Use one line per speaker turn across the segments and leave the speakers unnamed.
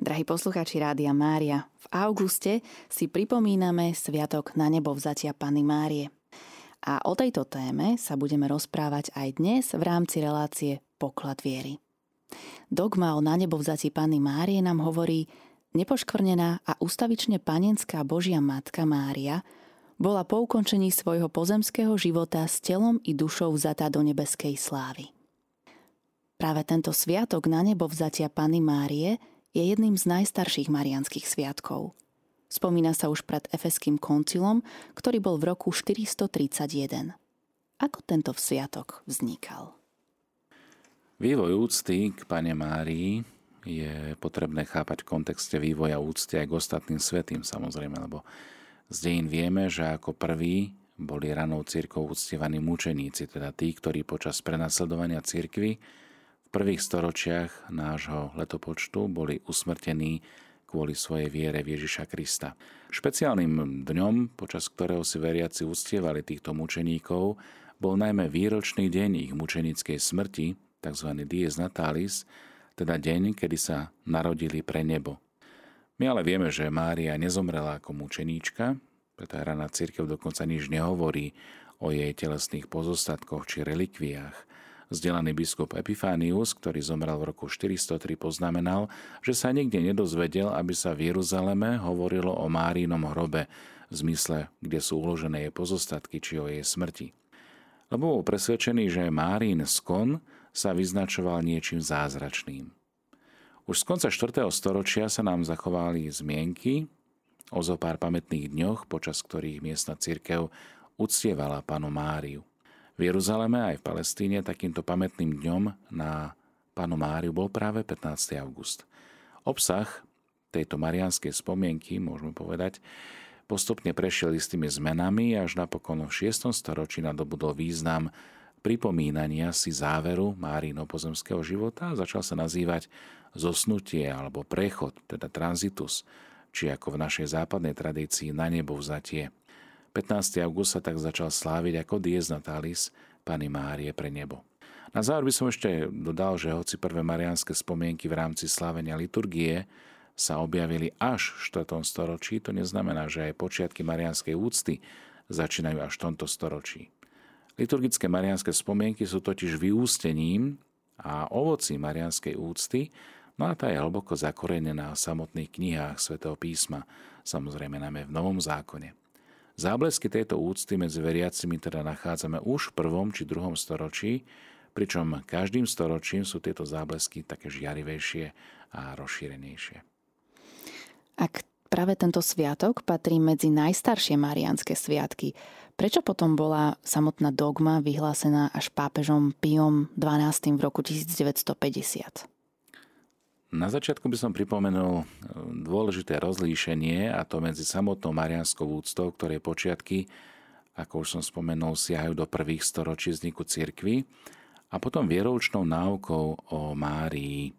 Drahí poslucháči Rádia Mária, v auguste si pripomíname Sviatok na nebo vzatia Pany Márie. A o tejto téme sa budeme rozprávať aj dnes v rámci relácie Poklad viery. Dogma o na nebo vzatí Pany Márie nám hovorí, nepoškvrnená a ustavične panenská Božia Matka Mária bola po ukončení svojho pozemského života s telom i dušou vzatá do nebeskej slávy. Práve tento sviatok na nebo vzatia Pany Márie je jedným z najstarších marianských sviatkov. Spomína sa už pred Efeským koncilom, ktorý bol v roku 431. Ako tento sviatok vznikal?
Vývoj úcty k Pane Márii je potrebné chápať v kontexte vývoja úcty aj k ostatným svetým samozrejme, lebo z dejín vieme, že ako prví boli ranou církou uctievaní mučeníci, teda tí, ktorí počas prenasledovania církvy prvých storočiach nášho letopočtu boli usmrtení kvôli svojej viere v Ježiša Krista. Špeciálnym dňom, počas ktorého si veriaci uctievali týchto mučeníkov, bol najmä výročný deň ich mučenickej smrti, tzv. dies natalis, teda deň, kedy sa narodili pre nebo. My ale vieme, že Mária nezomrela ako mučeníčka, preto rana církev dokonca nič nehovorí o jej telesných pozostatkoch či relikviách. Vzdelaný biskup Epifánius, ktorý zomrel v roku 403, poznamenal, že sa nikde nedozvedel, aby sa v Jeruzaleme hovorilo o Márinom hrobe, v zmysle, kde sú uložené jej pozostatky či o jej smrti. Lebo bol presvedčený, že Márin skon sa vyznačoval niečím zázračným. Už z konca 4. storočia sa nám zachovali zmienky o zo pár pamätných dňoch, počas ktorých miestna církev uctievala panu Máriu. V Jeruzaleme aj v Palestíne takýmto pamätným dňom na Pánu Máriu bol práve 15. august. Obsah tejto marianskej spomienky, môžeme povedať, postupne prešiel istými zmenami až napokon v 6. storočí nadobudol význam pripomínania si záveru Márino pozemského života a začal sa nazývať zosnutie alebo prechod, teda transitus, či ako v našej západnej tradícii na nebo vzatie. 15. august sa tak začal sláviť ako dies natalis Pany Márie pre nebo. Na záver by som ešte dodal, že hoci prvé marianské spomienky v rámci slávenia liturgie sa objavili až v 4. storočí, to neznamená, že aj počiatky marianskej úcty začínajú až v tomto storočí. Liturgické marianské spomienky sú totiž vyústením a ovoci marianskej úcty, no a tá je hlboko zakorenená v samotných knihách svätého písma, samozrejme najmä v Novom zákone. Záblesky tejto úcty medzi veriacimi teda nachádzame už v prvom či druhom storočí, pričom každým storočím sú tieto záblesky také žiarivejšie a rozšírenejšie.
Ak práve tento sviatok patrí medzi najstaršie marianské sviatky, prečo potom bola samotná dogma vyhlásená až pápežom Piom XII v roku 1950?
Na začiatku by som pripomenul e, dôležité rozlíšenie a to medzi samotnou marianskou úctou, ktoré počiatky, ako už som spomenul, siahajú do prvých storočí vzniku cirkvy a potom vieroučnou náukou o Márii,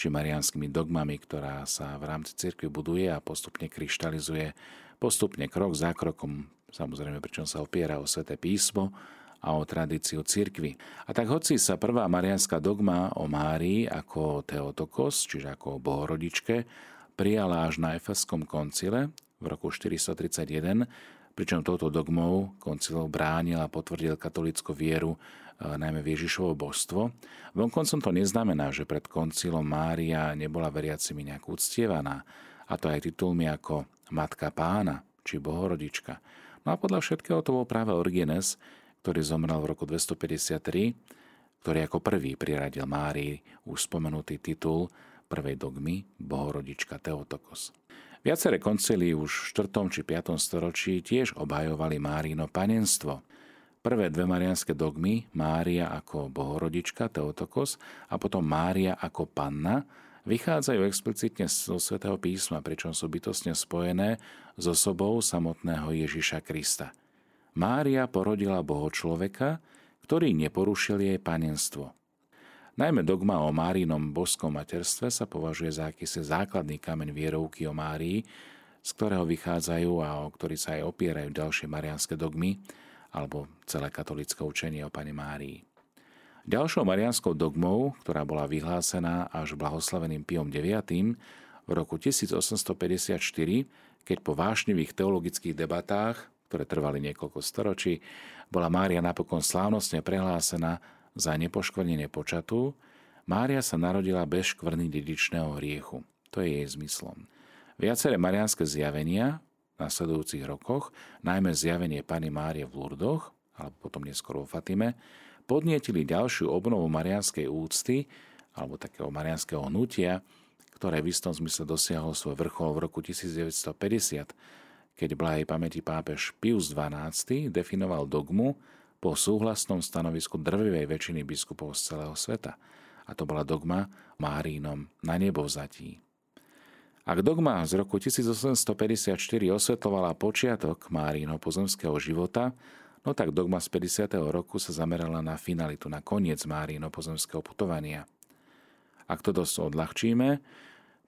či marianskými dogmami, ktorá sa v rámci cirkvi buduje a postupne kryštalizuje, postupne krok za krokom, samozrejme pričom sa opiera o sveté písmo, a o tradíciu cirkvy. A tak hoci sa prvá marianská dogma o Márii ako Teotokos, čiže ako bohorodičke, prijala až na Efeskom koncile v roku 431, pričom touto dogmou koncil bránil a potvrdil katolickú vieru e, najmä Ježišovo božstvo. Vonkoncom to neznamená, že pred koncilom Mária nebola veriacimi nejak uctievaná, a to aj titulmi ako Matka pána či Bohorodička. No a podľa všetkého to bol práve Origenes, ktorý zomrel v roku 253, ktorý ako prvý priradil Márii už spomenutý titul prvej dogmy Bohorodička Teotokos. Viaceré koncily už v 4. či 5. storočí tiež obhajovali Márino panenstvo. Prvé dve marianské dogmy, Mária ako Bohorodička Teotokos a potom Mária ako Panna, vychádzajú explicitne zo svätého písma, pričom sú bytostne spojené s osobou samotného Ježiša Krista – Mária porodila Boho človeka, ktorý neporušil jej panenstvo. Najmä dogma o Márinom božskom materstve sa považuje za akýsi základný kameň vierovky o Márii, z ktorého vychádzajú a o ktorý sa aj opierajú ďalšie marianské dogmy alebo celé katolické učenie o Pane Márii. Ďalšou marianskou dogmou, ktorá bola vyhlásená až blahoslaveným Piom IX. v v roku 1854, keď po vášnivých teologických debatách, ktoré trvali niekoľko storočí, bola Mária napokon slávnostne prehlásená za nepoškvrnenie počatu, Mária sa narodila bez škvrny dedičného hriechu. To je jej zmyslom. Viaceré marianské zjavenia v nasledujúcich rokoch, najmä zjavenie Pany Márie v Lurdoch, alebo potom neskôr vo Fatime, podnietili ďalšiu obnovu marianskej úcty, alebo takého marianského hnutia, ktoré v istom zmysle dosiahlo svoj vrchol v roku 1950, keď blahej pamäti pápež Pius XII definoval dogmu po súhlasnom stanovisku drvivej väčšiny biskupov z celého sveta. A to bola dogma Márínom na nebo vzatí. Ak dogma z roku 1854 osvetlovala počiatok Márínho pozemského života, no tak dogma z 50. roku sa zamerala na finalitu, na koniec Márínho pozemského putovania. Ak to dosť odľahčíme,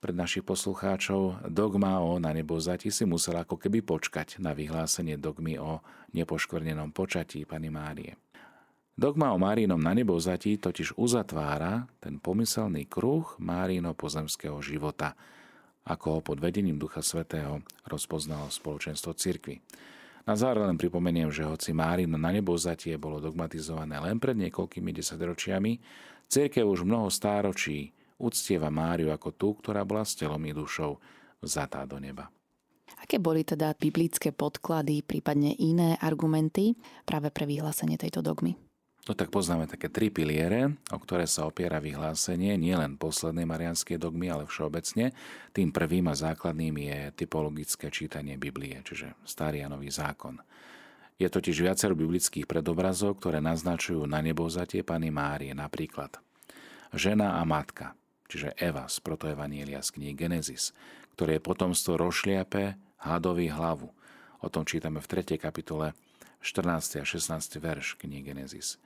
pred našich poslucháčov, dogma o na nebozati si musel ako keby počkať na vyhlásenie dogmy o nepoškvrnenom počatí Pany Márie. Dogma o Márinom na nebozati totiž uzatvára ten pomyselný kruh Márino pozemského života, ako ho pod vedením Ducha Svetého rozpoznalo spoločenstvo cirkvy. Na záver len pripomeniem, že hoci Márino na nebozatie bolo dogmatizované len pred niekoľkými desaťročiami, cirkev už mnoho stáročí uctieva Máriu ako tú, ktorá bola s telom i dušou vzatá do neba.
Aké boli teda biblické podklady, prípadne iné argumenty práve pre vyhlásenie tejto dogmy?
No tak poznáme také tri piliere, o ktoré sa opiera vyhlásenie nielen poslednej marianskej dogmy, ale všeobecne. Tým prvým a základným je typologické čítanie Biblie, čiže starý a nový zákon. Je totiž viacero biblických predobrazov, ktoré naznačujú na nebo zatie Pany Márie, napríklad žena a matka, čiže Eva z protoevanielia z knihy Genesis, ktoré je potomstvo rošliape hadovi hlavu. O tom čítame v 3. kapitole 14. a 16. verš knihy Genesis.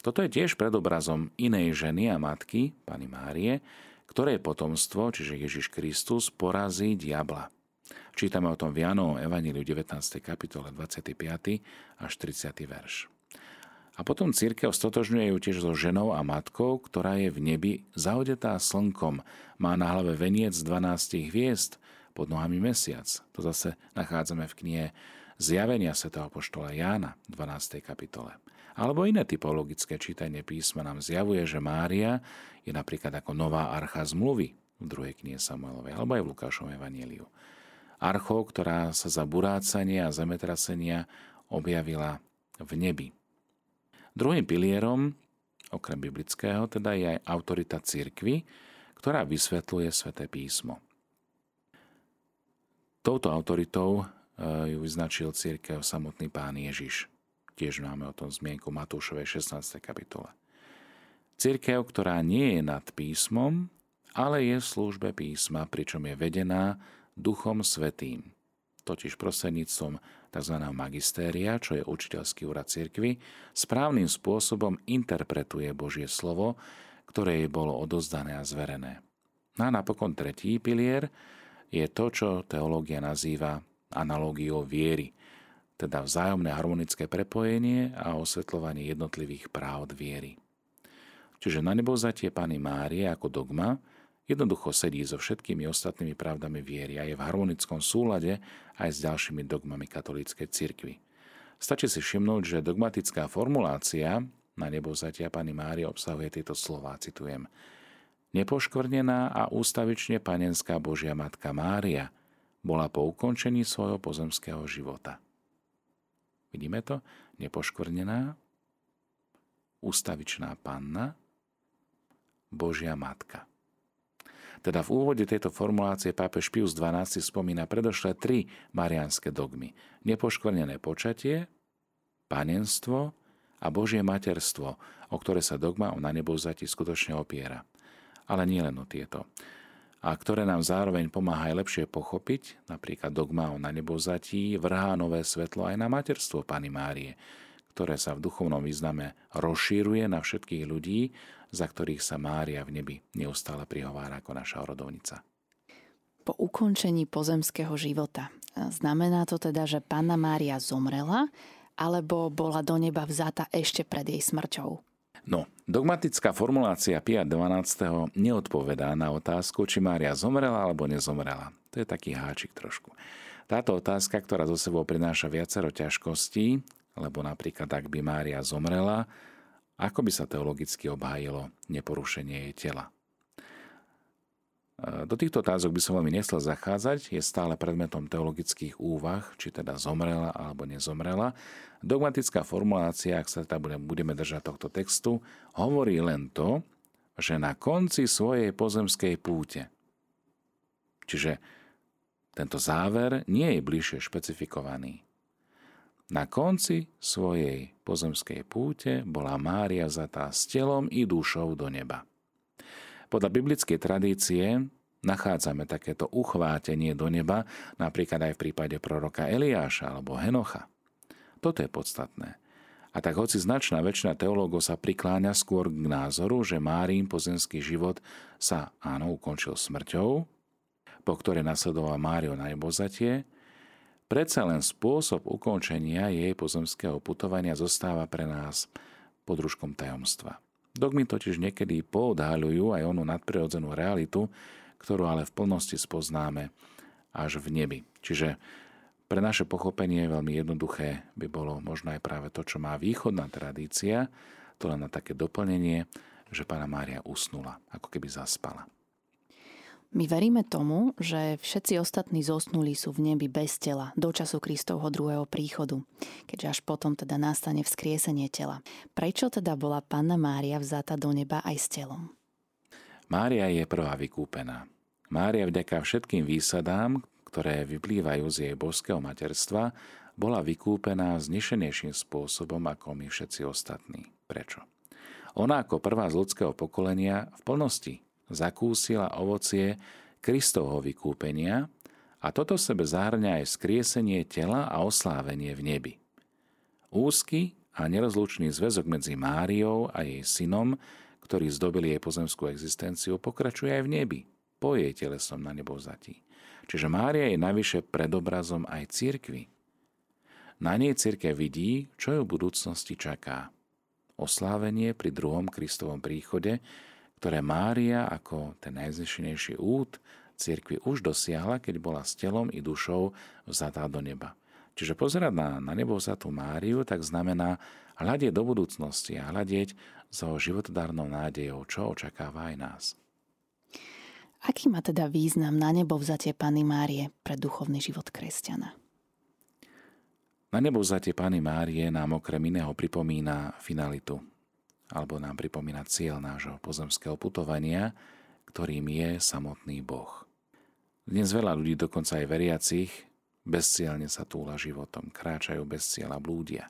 Toto je tiež predobrazom inej ženy a matky, Pany Márie, ktoré potomstvo, čiže Ježiš Kristus, porazí diabla. Čítame o tom v Janovom Evaníliu 19. kapitole 25. až 30. verš. A potom církev stotožňuje ju tiež so ženou a matkou, ktorá je v nebi zahodetá slnkom, má na hlave veniec 12 hviezd, pod nohami mesiac. To zase nachádzame v knihe Zjavenia svätého poštola Jána v 12. kapitole. Alebo iné typologické čítanie písma nám zjavuje, že Mária je napríklad ako nová archa zmluvy v druhej knihe Samuelovej, alebo aj v Lukášovom evaníliu. Archou, ktorá sa za burácanie a zemetrasenia objavila v nebi. Druhým pilierom, okrem biblického, teda je aj autorita církvy, ktorá vysvetľuje sväté písmo. Touto autoritou eh, ju vyznačil církev samotný pán Ježiš. Tiež máme o tom zmienku Matúšovej 16. kapitole. Církev, ktorá nie je nad písmom, ale je v službe písma, pričom je vedená Duchom Svetým, totiž prostredníctvom tzv. magistéria, čo je učiteľský úrad cirkvy, správnym spôsobom interpretuje Božie slovo, ktoré jej bolo odozdané a zverené. No a napokon tretí pilier je to, čo teológia nazýva analógiou viery, teda vzájomné harmonické prepojenie a osvetľovanie jednotlivých práv viery. Čiže na nebozatie Pany Márie ako dogma Jednoducho sedí so všetkými ostatnými pravdami viery a je v harmonickom súlade aj s ďalšími dogmami katolíckej cirkvi. Stačí si všimnúť, že dogmatická formulácia na nebo zatia Pany Márie obsahuje tieto slová, citujem. Nepoškvrnená a ústavične panenská Božia Matka Mária bola po ukončení svojho pozemského života. Vidíme to? Nepoškvrnená, ústavičná panna, Božia Matka. Teda v úvode tejto formulácie pápež Pius XII spomína predošlé tri marianské dogmy. Nepoškvrnené počatie, panenstvo a Božie materstvo, o ktoré sa dogma o nanebovzati skutočne opiera. Ale nie len o tieto. A ktoré nám zároveň pomáha aj lepšie pochopiť, napríklad dogma o nanebovzatí vrhá nové svetlo aj na materstvo Pany Márie, ktoré sa v duchovnom význame rozšíruje na všetkých ľudí za ktorých sa Mária v nebi neustále prihovára ako naša rodovnica.
Po ukončení pozemského života. Znamená to teda, že Panna Mária zomrela, alebo bola do neba vzata ešte pred jej smrťou?
No, dogmatická formulácia Pia 12. neodpovedá na otázku, či Mária zomrela alebo nezomrela. To je taký háčik trošku. Táto otázka, ktorá zo sebou prináša viacero ťažkostí, lebo napríklad ak by Mária zomrela, ako by sa teologicky obhájilo neporušenie jej tela. Do týchto otázok by som veľmi nechcel zachádzať, je stále predmetom teologických úvah, či teda zomrela alebo nezomrela. Dogmatická formulácia, ak sa teda budeme držať tohto textu, hovorí len to, že na konci svojej pozemskej púte. Čiže tento záver nie je bližšie špecifikovaný. Na konci svojej pozemskej púte bola Mária zatá s telom i dušou do neba. Podľa biblickej tradície nachádzame takéto uchvátenie do neba, napríklad aj v prípade proroka Eliáša alebo Henocha. Toto je podstatné. A tak hoci značná väčšina teológov sa prikláňa skôr k názoru, že Márin pozemský život sa áno ukončil smrťou, po ktorej nasledoval Mário na nebozatie, predsa len spôsob ukončenia jej pozemského putovania zostáva pre nás podružkom tajomstva. Dogmy totiž niekedy poodhaľujú aj onú nadprirodzenú realitu, ktorú ale v plnosti spoznáme až v nebi. Čiže pre naše pochopenie veľmi jednoduché by bolo možno aj práve to, čo má východná tradícia, to len na také doplnenie, že pána Mária usnula, ako keby zaspala.
My veríme tomu, že všetci ostatní zosnuli sú v nebi bez tela do času Kristovho druhého príchodu, keďže až potom teda nastane vzkriesenie tela. Prečo teda bola Panna Mária vzata do neba aj s telom?
Mária je prvá vykúpená. Mária vďaka všetkým výsadám, ktoré vyplývajú z jej božského materstva, bola vykúpená znešenejším spôsobom ako my všetci ostatní. Prečo? Ona ako prvá z ľudského pokolenia v plnosti zakúsila ovocie Kristovho vykúpenia a toto sebe zahrňa aj skriesenie tela a oslávenie v nebi. Úzky a nerozlučný zväzok medzi Máriou a jej synom, ktorý zdobili jej pozemskú existenciu, pokračuje aj v nebi, po jej telesom na nebovzatí. Čiže Mária je navyše predobrazom aj cirkvy. Na nej cirkev vidí, čo ju v budúcnosti čaká. Oslávenie pri druhom Kristovom príchode, ktoré Mária ako ten najznešenejší út cirkvi už dosiahla, keď bola s telom i dušou vzatá do neba. Čiže pozerať na, na nebovzatú Máriu, tak znamená hľadieť do budúcnosti a hľadieť so životodárnou nádejou, čo očakáva aj nás.
Aký má teda význam na nebo vzatie Pany Márie pre duchovný život kresťana?
Na nebo vzatie Pany Márie nám okrem iného pripomína finalitu alebo nám pripomína cieľ nášho pozemského putovania, ktorým je samotný Boh. Dnes veľa ľudí, dokonca aj veriacich, bezcielne sa túla životom, kráčajú bez cieľa, blúdia.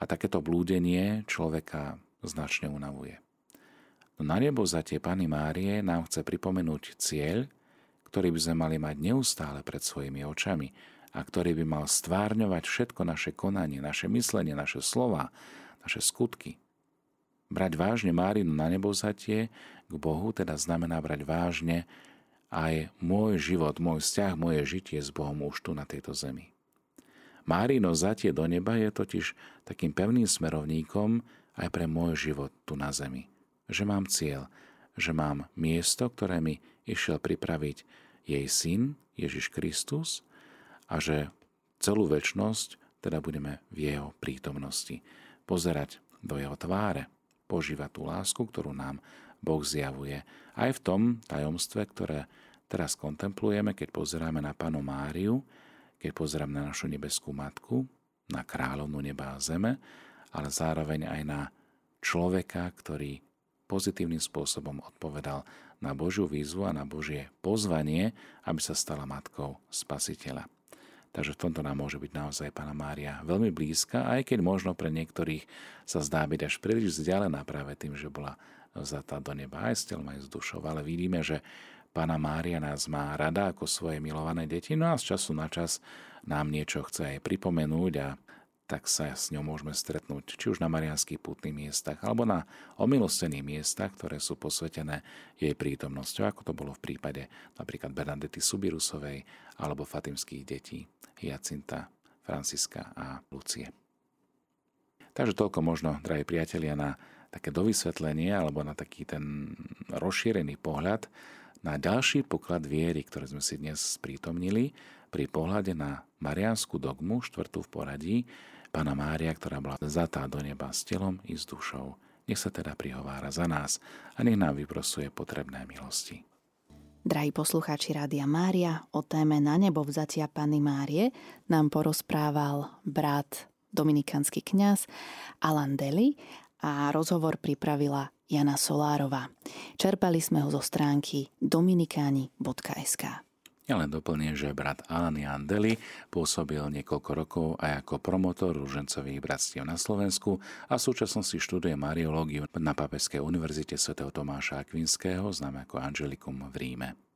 A takéto blúdenie človeka značne unavuje. No na nebo za tie Pany Márie nám chce pripomenúť cieľ, ktorý by sme mali mať neustále pred svojimi očami a ktorý by mal stvárňovať všetko naše konanie, naše myslenie, naše slova, naše skutky. Brať vážne Márinu na nebovzatie k Bohu teda znamená brať vážne aj môj život, môj vzťah, moje žitie s Bohom už tu na tejto zemi. Márino zatie do neba je totiž takým pevným smerovníkom aj pre môj život tu na zemi. Že mám cieľ, že mám miesto, ktoré mi išiel pripraviť jej syn, Ježiš Kristus, a že celú väčnosť teda budeme v jeho prítomnosti pozerať do jeho tváre požívať tú lásku, ktorú nám Boh zjavuje. Aj v tom tajomstve, ktoré teraz kontemplujeme, keď pozeráme na Panu Máriu, keď pozeráme na našu nebeskú matku, na kráľovnú neba a zeme, ale zároveň aj na človeka, ktorý pozitívnym spôsobom odpovedal na Božiu výzvu a na Božie pozvanie, aby sa stala matkou Spasiteľa. Takže v tomto nám môže byť naozaj Pána Mária veľmi blízka, aj keď možno pre niektorých sa zdá byť až príliš vzdialená práve tým, že bola vzatá do neba. Aj s telom, aj s dušou. Ale vidíme, že Pána Mária nás má rada ako svoje milované deti, no a z času na čas nám niečo chce aj pripomenúť a tak sa s ňou môžeme stretnúť či už na marianských pútnych miestach alebo na omilostených miestach, ktoré sú posvetené jej prítomnosťou, ako to bolo v prípade napríklad Bernadety Subirusovej alebo fatimských detí Jacinta, Franciska a Lucie. Takže toľko možno, drahí priatelia, na také dovysvetlenie alebo na taký ten rozšírený pohľad na ďalší poklad viery, ktoré sme si dnes prítomnili pri pohľade na Mariánsku dogmu, štvrtú v poradí, Pana Mária, ktorá bola zatá do neba s telom i s dušou. Nech sa teda prihovára za nás a nech nám vyprosuje potrebné milosti.
Drahí poslucháči Rádia Mária, o téme Na nebo vzatia Pany Márie nám porozprával brat dominikánsky kňaz Alan Deli a rozhovor pripravila Jana Solárova. Čerpali sme ho zo stránky dominikáni.sk.
Ja len doplním, že brat Alan Jan Deli pôsobil niekoľko rokov aj ako promotor rúžencových bratstiev na Slovensku a v súčasnosti študuje mariológiu na Papeskej univerzite svätého Tomáša Akvinského, známe ako Angelikum v Ríme.